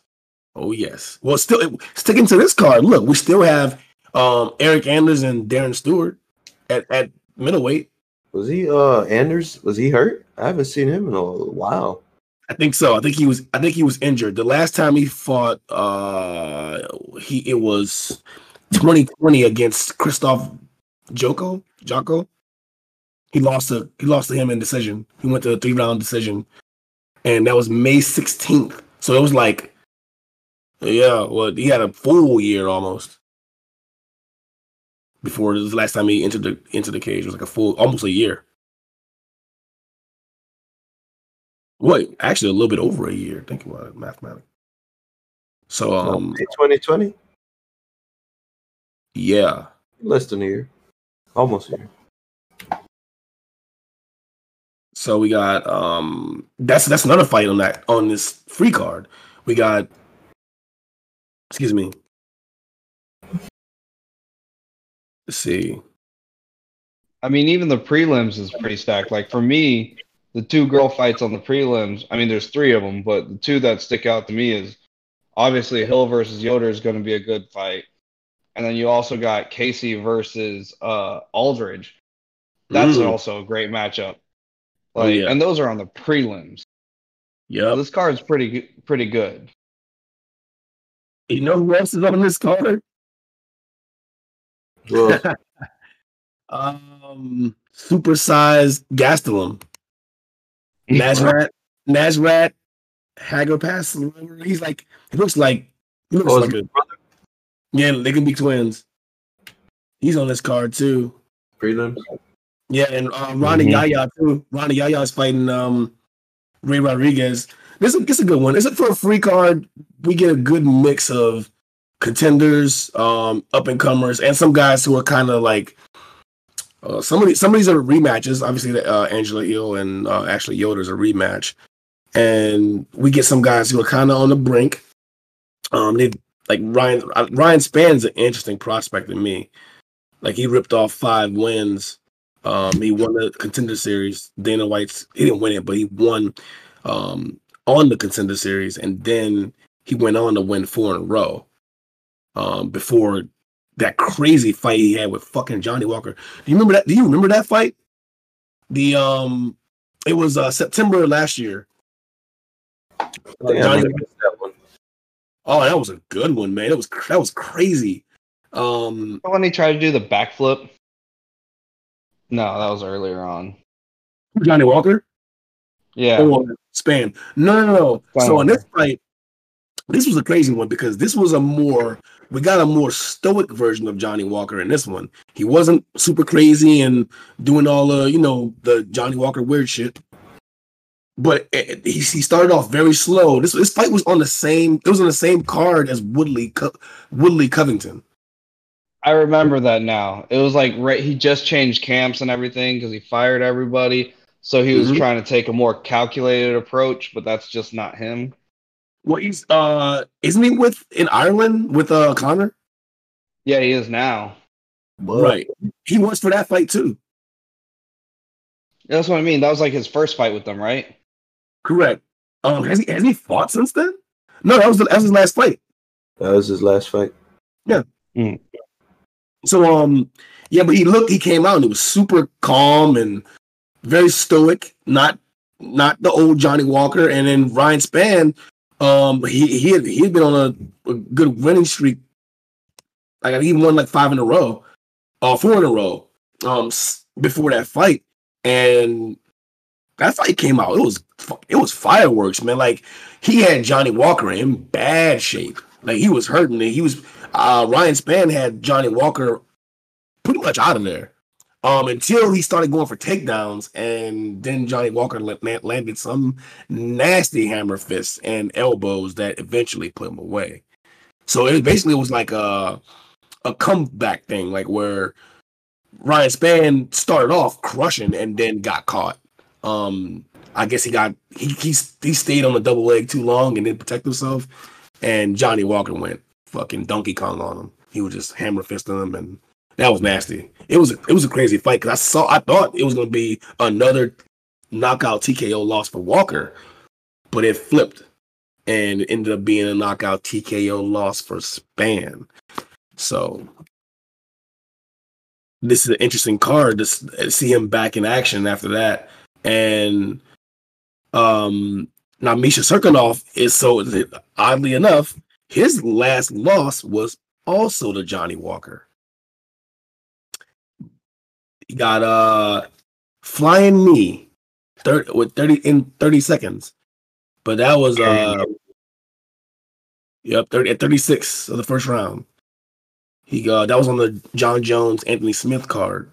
Oh yes. Well, still sticking to this card. Look, we still have um Eric Anders and Darren Stewart at, at middleweight. Was he uh Anders? Was he hurt? I haven't seen him in a while. I think so. I think he was. I think he was injured. The last time he fought, uh, he it was 2020 against Christoph Joko. Joko. He lost to he lost to him in decision. He went to a three round decision, and that was May 16th. So it was like, yeah, well, he had a full year almost before the last time he entered the into the cage. It was like a full, almost a year. Wait, actually, a little bit over a year. Think about it, mathematically. So, um, 2020, yeah, less than a year, almost a year. So we got um that's that's another fight on that on this free card. We got excuse me. Let's see. I mean, even the prelims is pretty stacked. Like for me, the two girl fights on the prelims. I mean, there's three of them, but the two that stick out to me is obviously Hill versus Yoder is going to be a good fight, and then you also got Casey versus uh, Aldrich. That's Mm. also a great matchup. Oh, Like, yeah. and those are on the prelims. So Yep. this card's pretty g- pretty good. You know who else is on this card? Well, Um supersized Gastelum. Nazrat Nazrat Hagerpass. He's like he looks like he looks Oh, like a Yeah, they can be twins. He's on this card too. prelims. Yeah, and uh, Rani Mhm. Yahya too. Rani Yahya is fighting um, Ray Rodriguez. This is, this is a good one. Is it for a free card? We get a good mix of contenders, um, up and comers, and some guys who are kind of like uh, some of these. Some of these are rematches. Obviously, uh, Angela Hill and uh, Ashley Yoder's a rematch, and we get some guys who are kind of on the brink. Um, they like Ryan. uh, Ryan Spann's an interesting prospect to me. Like he ripped off five wins. Um, he won the contender series. Dana White's he didn't win it, but he won um on the contender series, and then he went on to win four in a row. Um, before that crazy fight he had with fucking Johnny Walker. Do you remember that? Do you remember that fight? The um, it was uh September last year. I think I Johnny- might have missed that one. Oh, that was a good one, man. That was that was crazy. Um, When he tried to do the backflip. No, that was earlier on. Johnny Walker. Yeah. or Spann. No, no, no. Spann So in Walker. this fight, this was a crazy one because this was a more we got a more stoic version of Johnny Walker in this one. He wasn't super crazy and doing all the you know the Johnny Walker weird shit. But it, it- he, he started off very slow. This this fight was on the same. It was on the same card as Woodley Co- Woodley Covington. I remember that now. It was like right he just changed camps and everything because he fired everybody. So he was Mhm. trying to take a more calculated approach, but that's just not him. Well, he's uh, isn't he with in Ireland with uh Conor? Yeah, he is now. Right. He was for that fight too. That's what I mean. That was like his first fight with them, right? Correct. Um, has he has he fought since then? No, that was the, that was his last fight. That was his last fight. Yeah. So um, yeah, but he looked, he came out and he was super calm and very stoic, not not the old Johnny Walker. And then Ryan Spann, um, he he had he had been on a, a good winning streak. Like he won like five in a row, uh, four in a row, um, before that fight, and that fight came out. It was it was fireworks, man. Like he had Johnny Walker in bad shape. Like he was hurting. And he was uh, Ryan Spann had Johnny Walker pretty much out of there um, until he started going for takedowns, and then Johnny Walker la- la- landed some nasty hammer fists and elbows that eventually put him away. So it basically was like a a comeback thing, like where Ryan Spann started off crushing and then got caught. Um, I guess he got he he, he stayed on the double leg too long and didn't protect himself, and Johnny Walker went fucking Donkey Kong on him. He was just hammer fisting him, and that was nasty. It was it was a crazy fight because I saw I thought it was gonna be another knockout TKO loss for Walker, but it flipped and ended up being a knockout TKO loss for Spann. So this is an interesting card to see him back in action after that. And um now Misha Cirkunov is so oddly enough, his last loss was also to Johnny Walker. He got uh flying knee 30 with 30 in 30 seconds. But that was uh Yep, 30 at 36 of the first round. He uh that was on the Jon Jones Anthony Smith card.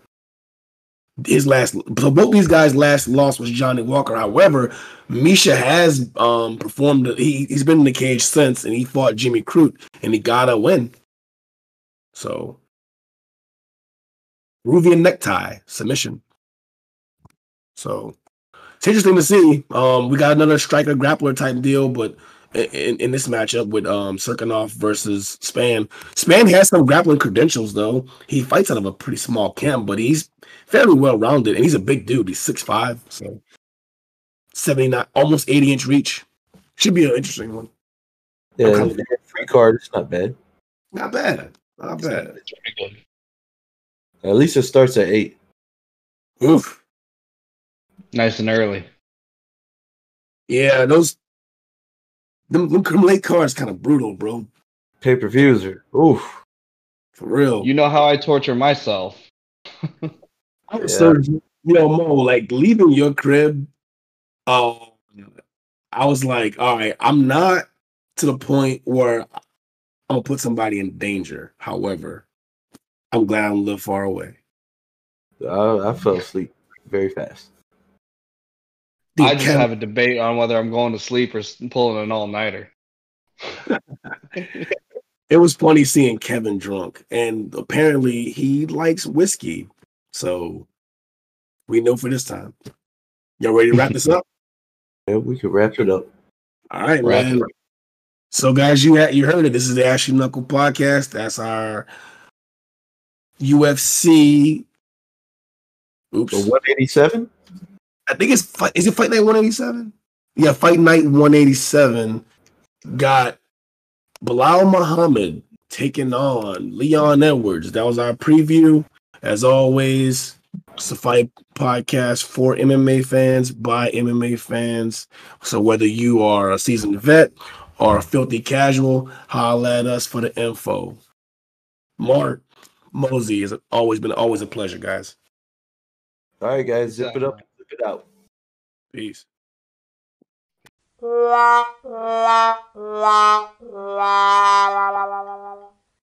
His last so both these guys' last loss was Johnny Walker. However, Misha has um performed he, he's been in the cage since and he fought Jimmy Crute and he got a win. So Ruvian necktie submission. So it's interesting to see. Um, we got another striker grappler type deal, but in, in this matchup with um Cirkunov versus Spann, Spann has some grappling credentials though. He fights out of a pretty small camp, but he's fairly well rounded and he's a big dude. He's six five, so seventy nine, almost eighty inch reach. Should be an interesting one. Yeah, Okay. free card. It's not bad. Not bad. Not bad. It's pretty good. At least it starts at eight. Oof. Nice and early. Yeah, those them, them, them late cards kind of brutal, bro. Pay per views are oof. For real. You know how I torture myself. I was so you know, Mo, like leaving your crib, um, I was like, all right, I'm not to the point where I'm gonna put somebody in danger. However, I'm glad I'm a little far away. I, I fell asleep very fast. Dude, I just Kevin- have a debate on whether I'm going to sleep or pulling an all nighter. it was funny seeing Kevin drunk, and apparently he likes whiskey. So we know for this time. Y'all ready to wrap this up? Yeah, we could wrap it up. All right, Wrap man. So, guys, you had you heard it. This is the Ashley Knuckle podcast. That's our UFC. Oops, So 187? I think it's fight. Is it Fight Night 187? Yeah, Fight Night 187 got Belal Muhammad taking on Leon Edwards. That was our preview. As always, it's a fight podcast for MMA fans by MMA fans. So whether you are a seasoned vet or a filthy casual, holla at us for the info. Mark Mosey has always been always a pleasure, guys. All right, guys, zip it up, zip it out. Peace. la la la la